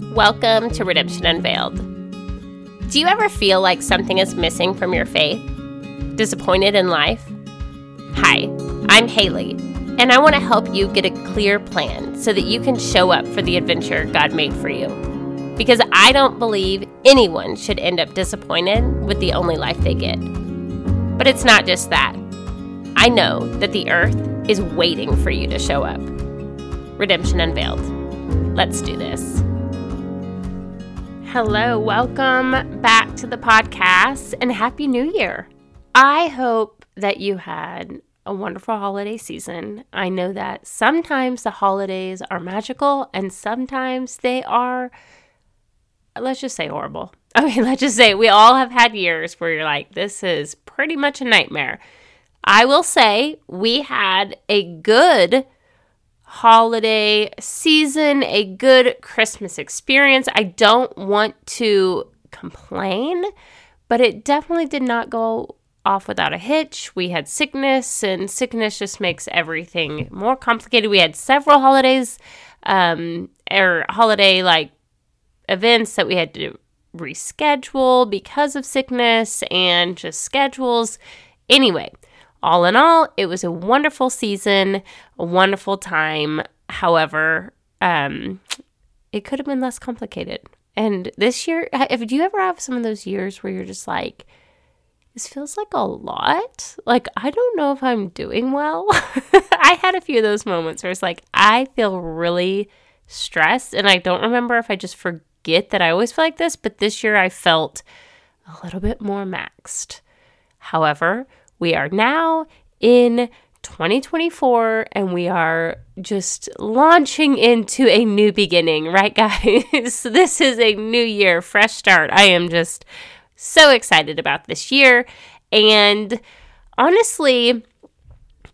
Welcome to Redemption Unveiled. Do you ever feel like something is missing from your faith? Disappointed in life? Hi, I'm Haley, and I want to help you get a clear plan so that you can show up for the adventure God made for you. Because I don't believe anyone should end up disappointed with the only life they get. But it's not just that. I know that the earth is waiting for you to show up. Redemption Unveiled. Let's do this. Hello, welcome back to the podcast and Happy New Year. I hope that you had a wonderful holiday season. I know that sometimes the holidays are magical and sometimes they are, let's just say, horrible. Okay, let's just say we all have had years where you're like, this is pretty much a nightmare. I will say we had a good holiday season, a good Christmas experience. I don't want to complain, but it definitely did not go off without a hitch. We had sickness, and sickness just makes everything more complicated. We had several holidays, um, or holiday like events that we had to reschedule because of sickness and just schedules. Anyway, all in all, it was a wonderful season, a wonderful time. However, um, it could have been less complicated. And this year, if do you ever have some of those years where you're just like, this feels like a lot. Like, I don't know if I'm doing well. I had a few of those moments where it's like, I feel really stressed. And I don't remember if I just forget that I always feel like this, but this year I felt a little bit more maxed. However, we are now in 2024 and we are just launching into a new beginning, right, guys? this is a new year, fresh start. I am just so excited about this year. And honestly,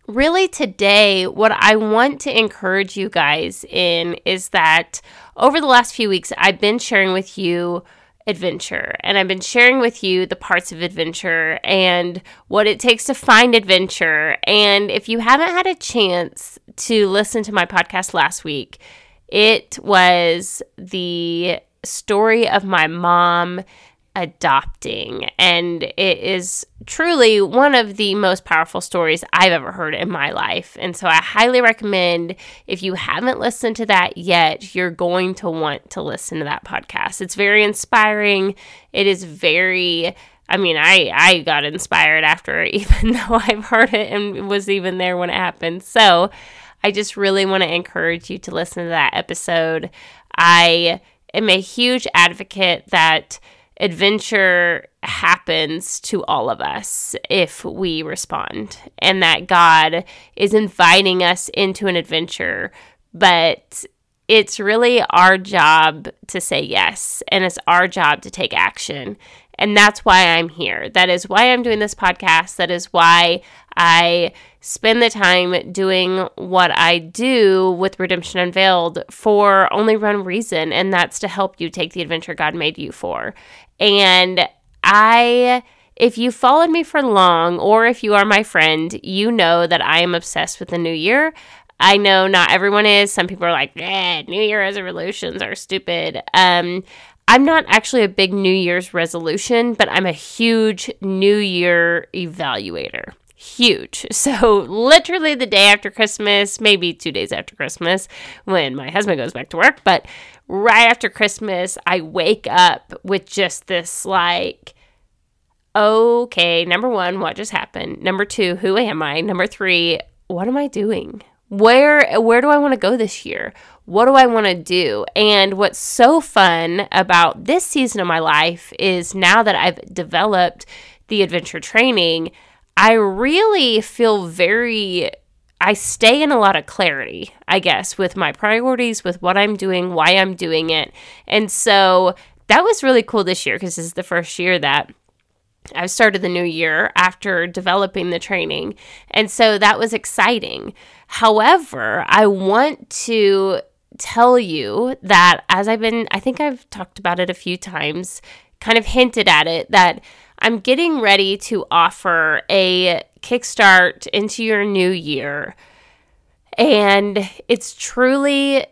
really today, what I want to encourage you guys in is that over the last few weeks, I've been sharing with you adventure. And I've been sharing with you the parts of adventure and what it takes to find adventure. And if you haven't had a chance to listen to my podcast last week, it was the story of my mom adopting. And it is truly one of the most powerful stories I've ever heard in my life. And so I highly recommend if you haven't listened to that yet, you're going to want to listen to that podcast. It's very inspiring. It is very I mean, I I got inspired after even though I've heard it and was even there when it happened. So, I just really want to encourage you to listen to that episode. I am a huge advocate that adventure happens to all of us if we respond, and that God is inviting us into an adventure, but it's really our job to say yes, and it's our job to take action. And that's why I'm here. That is why I'm doing this podcast. That is why I spend the time doing what I do with Redemption Unveiled for only one reason, and that's to help you take the adventure God made you for. And I if you followed me for long or if you are my friend, you know that I am obsessed with the new year. I know not everyone is. Some people are like, eh, New Year resolutions are stupid. Um, I'm not actually a big New Year's resolution, but I'm a huge New Year evaluator. Huge. So, literally the day after Christmas, maybe two days after Christmas, when my husband goes back to work, but right after Christmas, I wake up with just this like, okay, number one, what just happened? Number two, who am I? Number three, what am I doing? Where where do I want to go this year? What do I want to do? And what's so fun about this season of my life is now that I've developed the adventure training, I really feel very I stay in a lot of clarity, I guess, with my priorities, with what I'm doing, why I'm doing it. And so that was really cool this year because this is the first year that I've started the new year after developing the training. And so that was exciting. However, I want to tell you that as I've been, I think I've talked about it a few times, kind of hinted at it, that I'm getting ready to offer a kickstart into your new year. And it's truly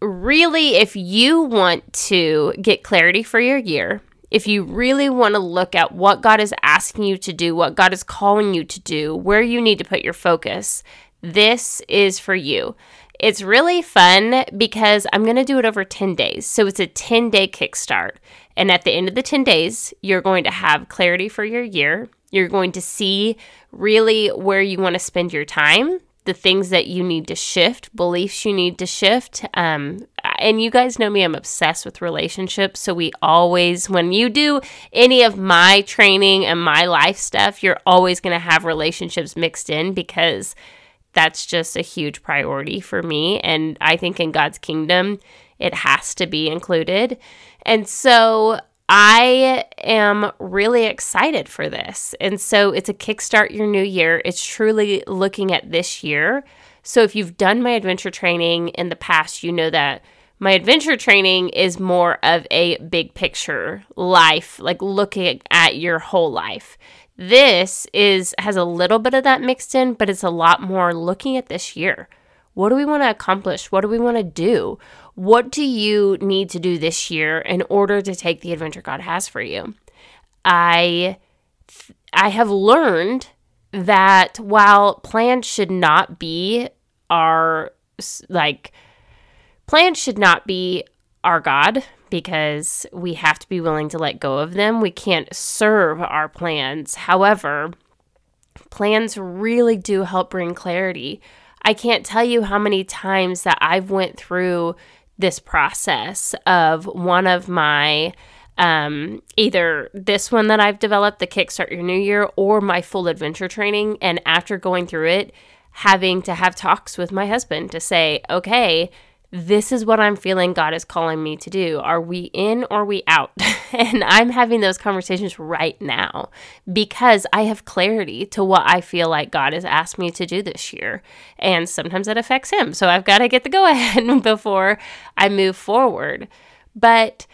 really, if you want to get clarity for your year, if you really want to look at what God is asking you to do, what God is calling you to do, where you need to put your focus, this is for you. It's really fun because I'm going to do it over 10 days. So it's a 10 day kickstart. And at the end of the 10 days, you're going to have clarity for your year. You're going to see really where you want to spend your time, the things that you need to shift, beliefs you need to shift. Um, and you guys know me, I'm obsessed with relationships. So we always, when you do any of my training and my life stuff, you're always going to have relationships mixed in because that's just a huge priority for me. And I think in God's kingdom, it has to be included. And so I am really excited for this. And so it's a kickstart your new year. It's truly looking at this year. So if you've done my adventure training in the past, you know that my adventure training is more of a big picture life, like looking at your whole life. This is has a little bit of that mixed in, but it's a lot more looking at this year. What do we want to accomplish? What do we want to do? What do you need to do this year in order to take the adventure God has for you? I I have learned that while plans should not be our like plans should not be our God because we have to be willing to let go of them. We can't serve our plans. However, plans really do help bring clarity. I can't tell you how many times that I've went through this process of one of my um, either this one that I've developed, the Kickstart Your New Year, or my full adventure training. And after going through it, having to have talks with my husband to say, okay, this is what I'm feeling God is calling me to do. Are we in or we out? and I'm having those conversations right now because I have clarity to what I feel like God has asked me to do this year. And sometimes it affects Him. So I've got to get the go ahead before I move forward. But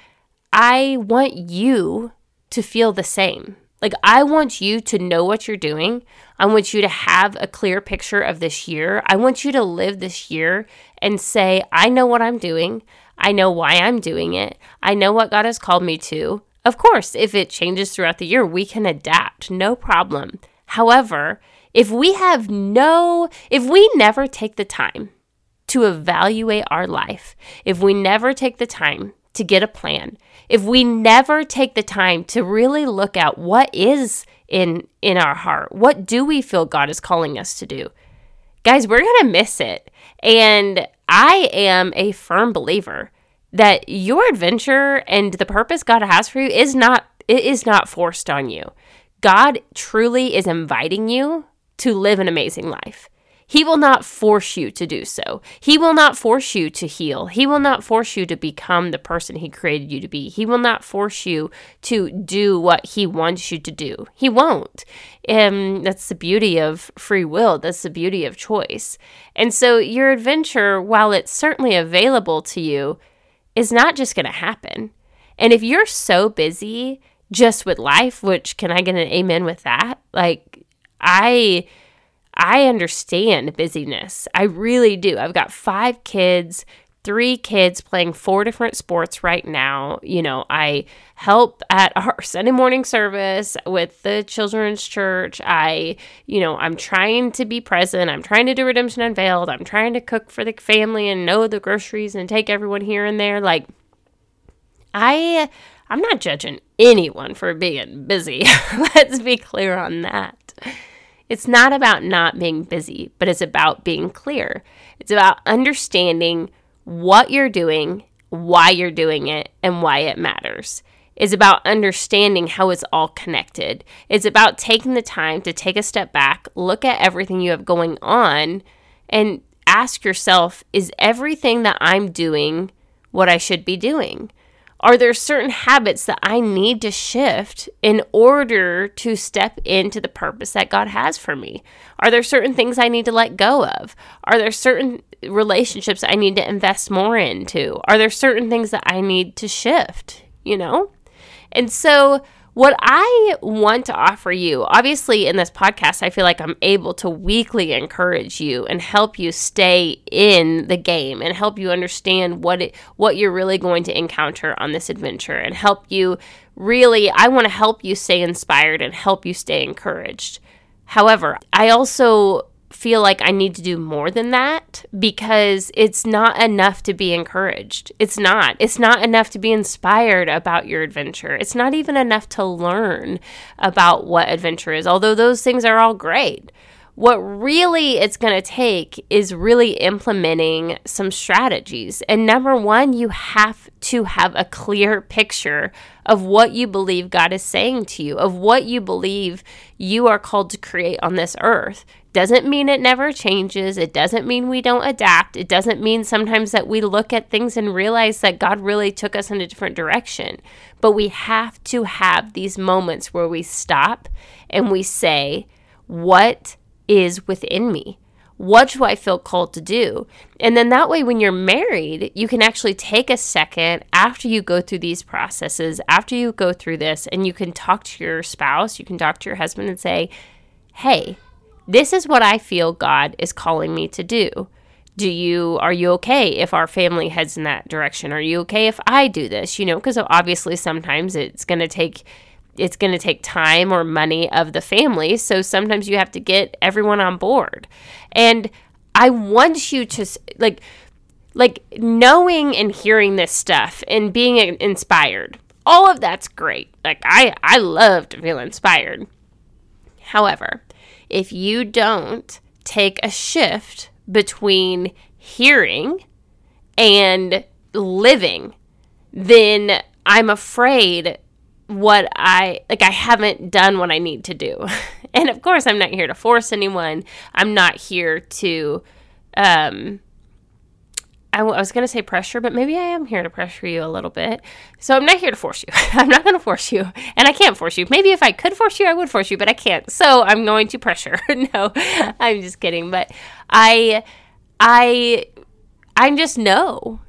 I want you to feel the same. Like, I want you to know what you're doing. I want you to have a clear picture of this year. I want you to live this year and say, I know what I'm doing. I know why I'm doing it. I know what God has called me to. Of course, if it changes throughout the year, we can adapt, no problem. However, if we have no, if we never take the time to evaluate our life, if we never take the time to get a plan, if we never take the time to really look at what is in in our heart, what do we feel God is calling us to do? Guys, we're going to miss it. And I am a firm believer that your adventure and the purpose God has for you is not it is not forced on you. God truly is inviting you to live an amazing life. He will not force you to do so. He will not force you to heal. He will not force you to become the person He created you to be. He will not force you to do what He wants you to do. He won't. And that's the beauty of free will. That's the beauty of choice. And so your adventure, while it's certainly available to you, is not just going to happen. And if you're so busy just with life, which can I get an amen with that? Like, I I understand busyness. I really do. I've got five kids, three kids playing four different sports right now. You know, I help at our Sunday morning service with the children's church. I, you know, I'm trying to be present. I'm trying to do Redemption Unveiled. I'm trying to cook for the family and know the groceries and take everyone here and there. Like, I. I'm not judging anyone for being busy. Let's be clear on that. It's not about not being busy, but it's about being clear. It's about understanding what you're doing, why you're doing it, and why it matters. It's about understanding how it's all connected. It's about taking the time to take a step back, look at everything you have going on, and ask yourself is everything that I'm doing what I should be doing? Are there certain habits that I need to shift in order to step into the purpose that God has for me? Are there certain things I need to let go of? Are there certain relationships I need to invest more into? Are there certain things that I need to shift, you know? And so what I want to offer you, obviously, in this podcast, I feel like I'm able to weekly encourage you and help you stay in the game and help you understand what it, what you're really going to encounter on this adventure and help you really. I want to help you stay inspired and help you stay encouraged. However, I also feel like I need to do more than that because it's not enough to be encouraged. It's not. It's not enough to be inspired about your adventure. It's not even enough to learn about what adventure is, although those things are all great. What really it's going to take is really implementing some strategies. And number one, you have to have a clear picture of what you believe God is saying to you, of what you believe you are called to create on this earth. Doesn't mean it never changes. It doesn't mean we don't adapt. It doesn't mean sometimes that we look at things and realize that God really took us in a different direction. But we have to have these moments where we stop and we say, What is within me? What do I feel called to do? And then that way, when you're married, you can actually take a second after you go through these processes, after you go through this, and you can talk to your spouse, you can talk to your husband and say, Hey, this is what I feel God is calling me to do. Do you are you okay if our family heads in that direction? Are you okay if I do this? You know, because obviously sometimes it's going to take it's going to take time or money of the family, so sometimes you have to get everyone on board. And I want you to like like knowing and hearing this stuff and being inspired. All of that's great. Like I I love to feel inspired. However, if you don't take a shift between hearing and living, then I'm afraid what I like I haven't done what I need to do. and of course, I'm not here to force anyone. I'm not here to um I, w- I was going to say pressure, but maybe I am here to pressure you a little bit. So I'm not here to force you. I'm not going to force you, and I can't force you. Maybe if I could force you, I would force you, but I can't. So I'm going to pressure. no, I'm just kidding. But I, I, I just know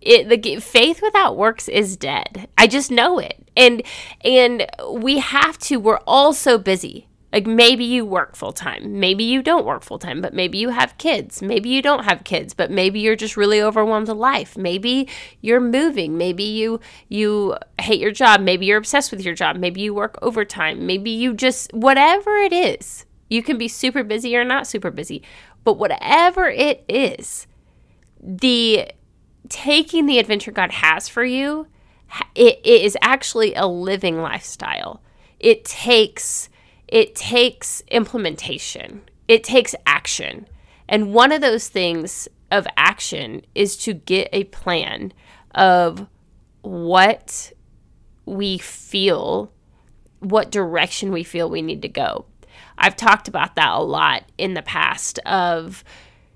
it. The faith without works is dead. I just know it, and and we have to. We're all so busy like maybe you work full time, maybe you don't work full time, but maybe you have kids, maybe you don't have kids, but maybe you're just really overwhelmed with life. Maybe you're moving, maybe you you hate your job, maybe you're obsessed with your job, maybe you work overtime, maybe you just whatever it is. You can be super busy or not super busy, but whatever it is, the taking the adventure God has for you, it, it is actually a living lifestyle. It takes it takes implementation, it takes action. And one of those things of action is to get a plan of what we feel, what direction we feel we need to go. I've talked about that a lot in the past of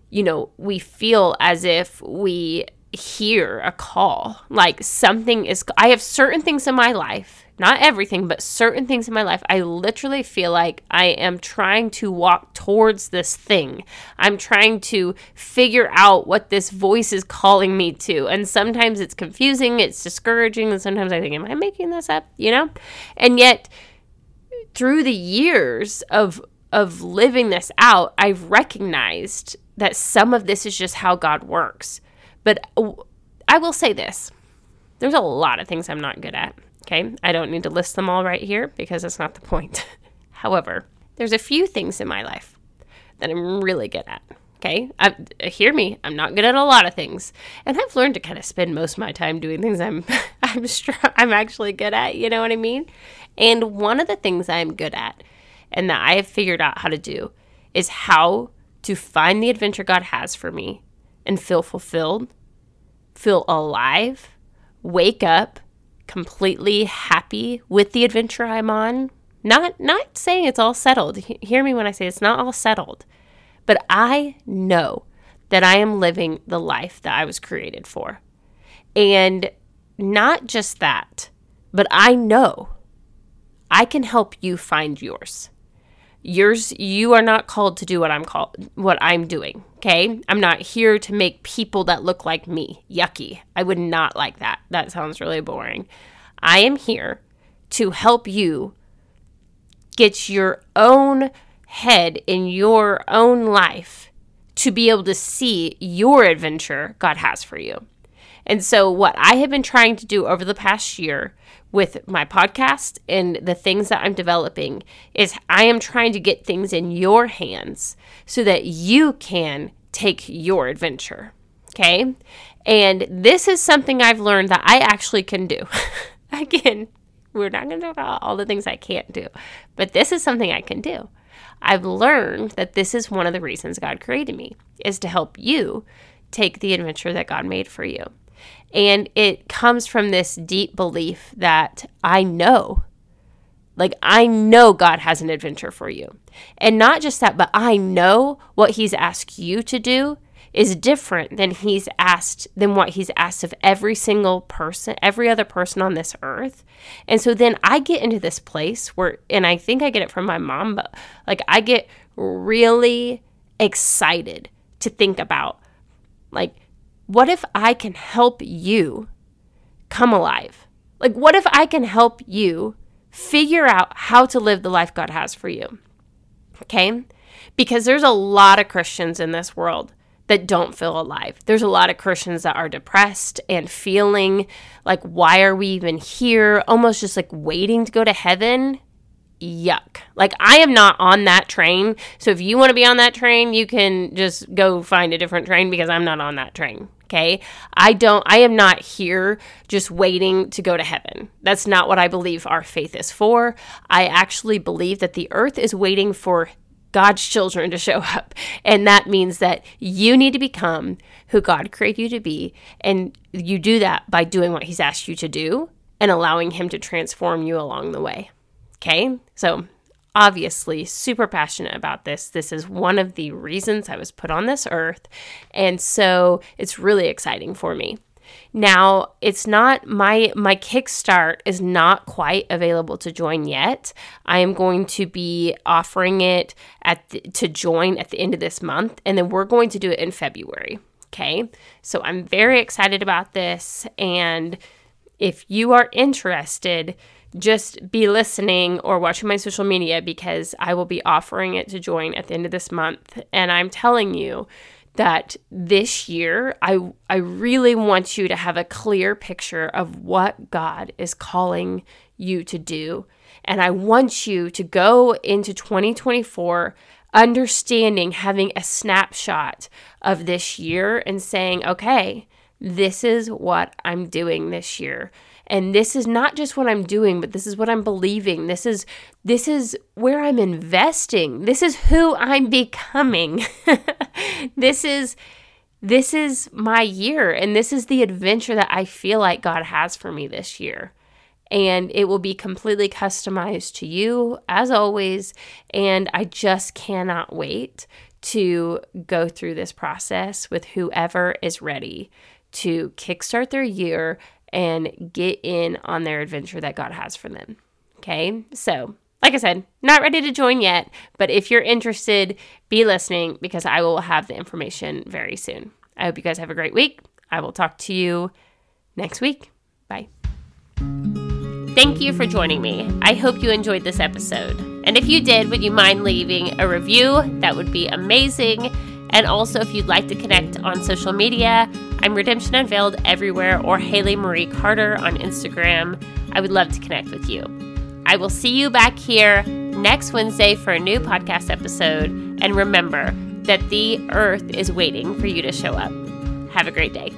you know, we feel as if we hear a call, like something is I have certain things in my life not everything, but certain things in my life, I literally feel like I am trying to walk towards this thing. I'm trying to figure out what this voice is calling me to. And sometimes it's confusing, it's discouraging, and sometimes I think, am I making this up? You know? And yet, through the years of of living this out, I've recognized that some of this is just how God works. But I will say this there's a lot of things I'm not good at. Okay, I don't need to list them all right here because that's not the point. However, there's a few things in my life that I'm really good at. Okay, I, hear me. I'm not good at a lot of things, and I've learned to kind of spend most of my time doing things I'm I'm str- I'm actually good at. You know what I mean? And one of the things I'm good at, and that I have figured out how to do, is how to find the adventure God has for me and feel fulfilled, feel alive, wake up, completely happy with the adventure I'm on. Not not saying it's all settled. Hear me when I say it's not all settled. But I know that I am living the life that I was created for. And not just that, but I know I can help you find yours. Yours you are not called to do what I'm called what I'm doing, okay? I'm not here to make people that look like me. Yucky. I would not like that. That sounds really boring. I am here to help you get your own head in your own life to be able to see your adventure God has for you. And so, what I have been trying to do over the past year with my podcast and the things that I'm developing is I am trying to get things in your hands so that you can take your adventure. Okay. And this is something I've learned that I actually can do. Again, we're not going to talk about all the things I can't do, but this is something I can do. I've learned that this is one of the reasons God created me is to help you take the adventure that God made for you. And it comes from this deep belief that I know, like, I know God has an adventure for you. And not just that, but I know what He's asked you to do is different than he's asked than what he's asked of every single person every other person on this earth and so then i get into this place where and i think i get it from my mom but like i get really excited to think about like what if I can help you come alive? Like, what if I can help you figure out how to live the life God has for you? Okay? Because there's a lot of Christians in this world that don't feel alive. There's a lot of Christians that are depressed and feeling like, why are we even here? Almost just like waiting to go to heaven. Yuck. Like, I am not on that train. So, if you want to be on that train, you can just go find a different train because I'm not on that train. Okay. I don't, I am not here just waiting to go to heaven. That's not what I believe our faith is for. I actually believe that the earth is waiting for God's children to show up. And that means that you need to become who God created you to be. And you do that by doing what He's asked you to do and allowing Him to transform you along the way. Okay. So obviously super passionate about this. This is one of the reasons I was put on this earth. And so it's really exciting for me. Now, it's not my my Kickstart is not quite available to join yet. I am going to be offering it at the, to join at the end of this month and then we're going to do it in February. Okay? So I'm very excited about this and if you are interested, just be listening or watching my social media because I will be offering it to join at the end of this month. And I'm telling you that this year, I, I really want you to have a clear picture of what God is calling you to do. And I want you to go into 2024 understanding, having a snapshot of this year and saying, okay, this is what I'm doing this year. And this is not just what I'm doing but this is what I'm believing. This is this is where I'm investing. This is who I'm becoming. This is this is my year and this is the adventure that I feel like God has for me this year. And it will be completely customized to you as always and I just cannot wait to go through this process with whoever is ready to kickstart their year and get in on their adventure that God has for them. Okay, so like I said, not ready to join yet, but if you're interested, be listening because I will have the information very soon. I hope you guys have a great week. I will talk to you next week. Bye. Thank you for joining me. I hope you enjoyed this episode. And if you did, would you mind leaving a review? That would be amazing. And also, if you'd like to connect on social media, I'm Redemption Unveiled everywhere or Haley Marie Carter on Instagram. I would love to connect with you. I will see you back here next Wednesday for a new podcast episode. And remember that the earth is waiting for you to show up. Have a great day.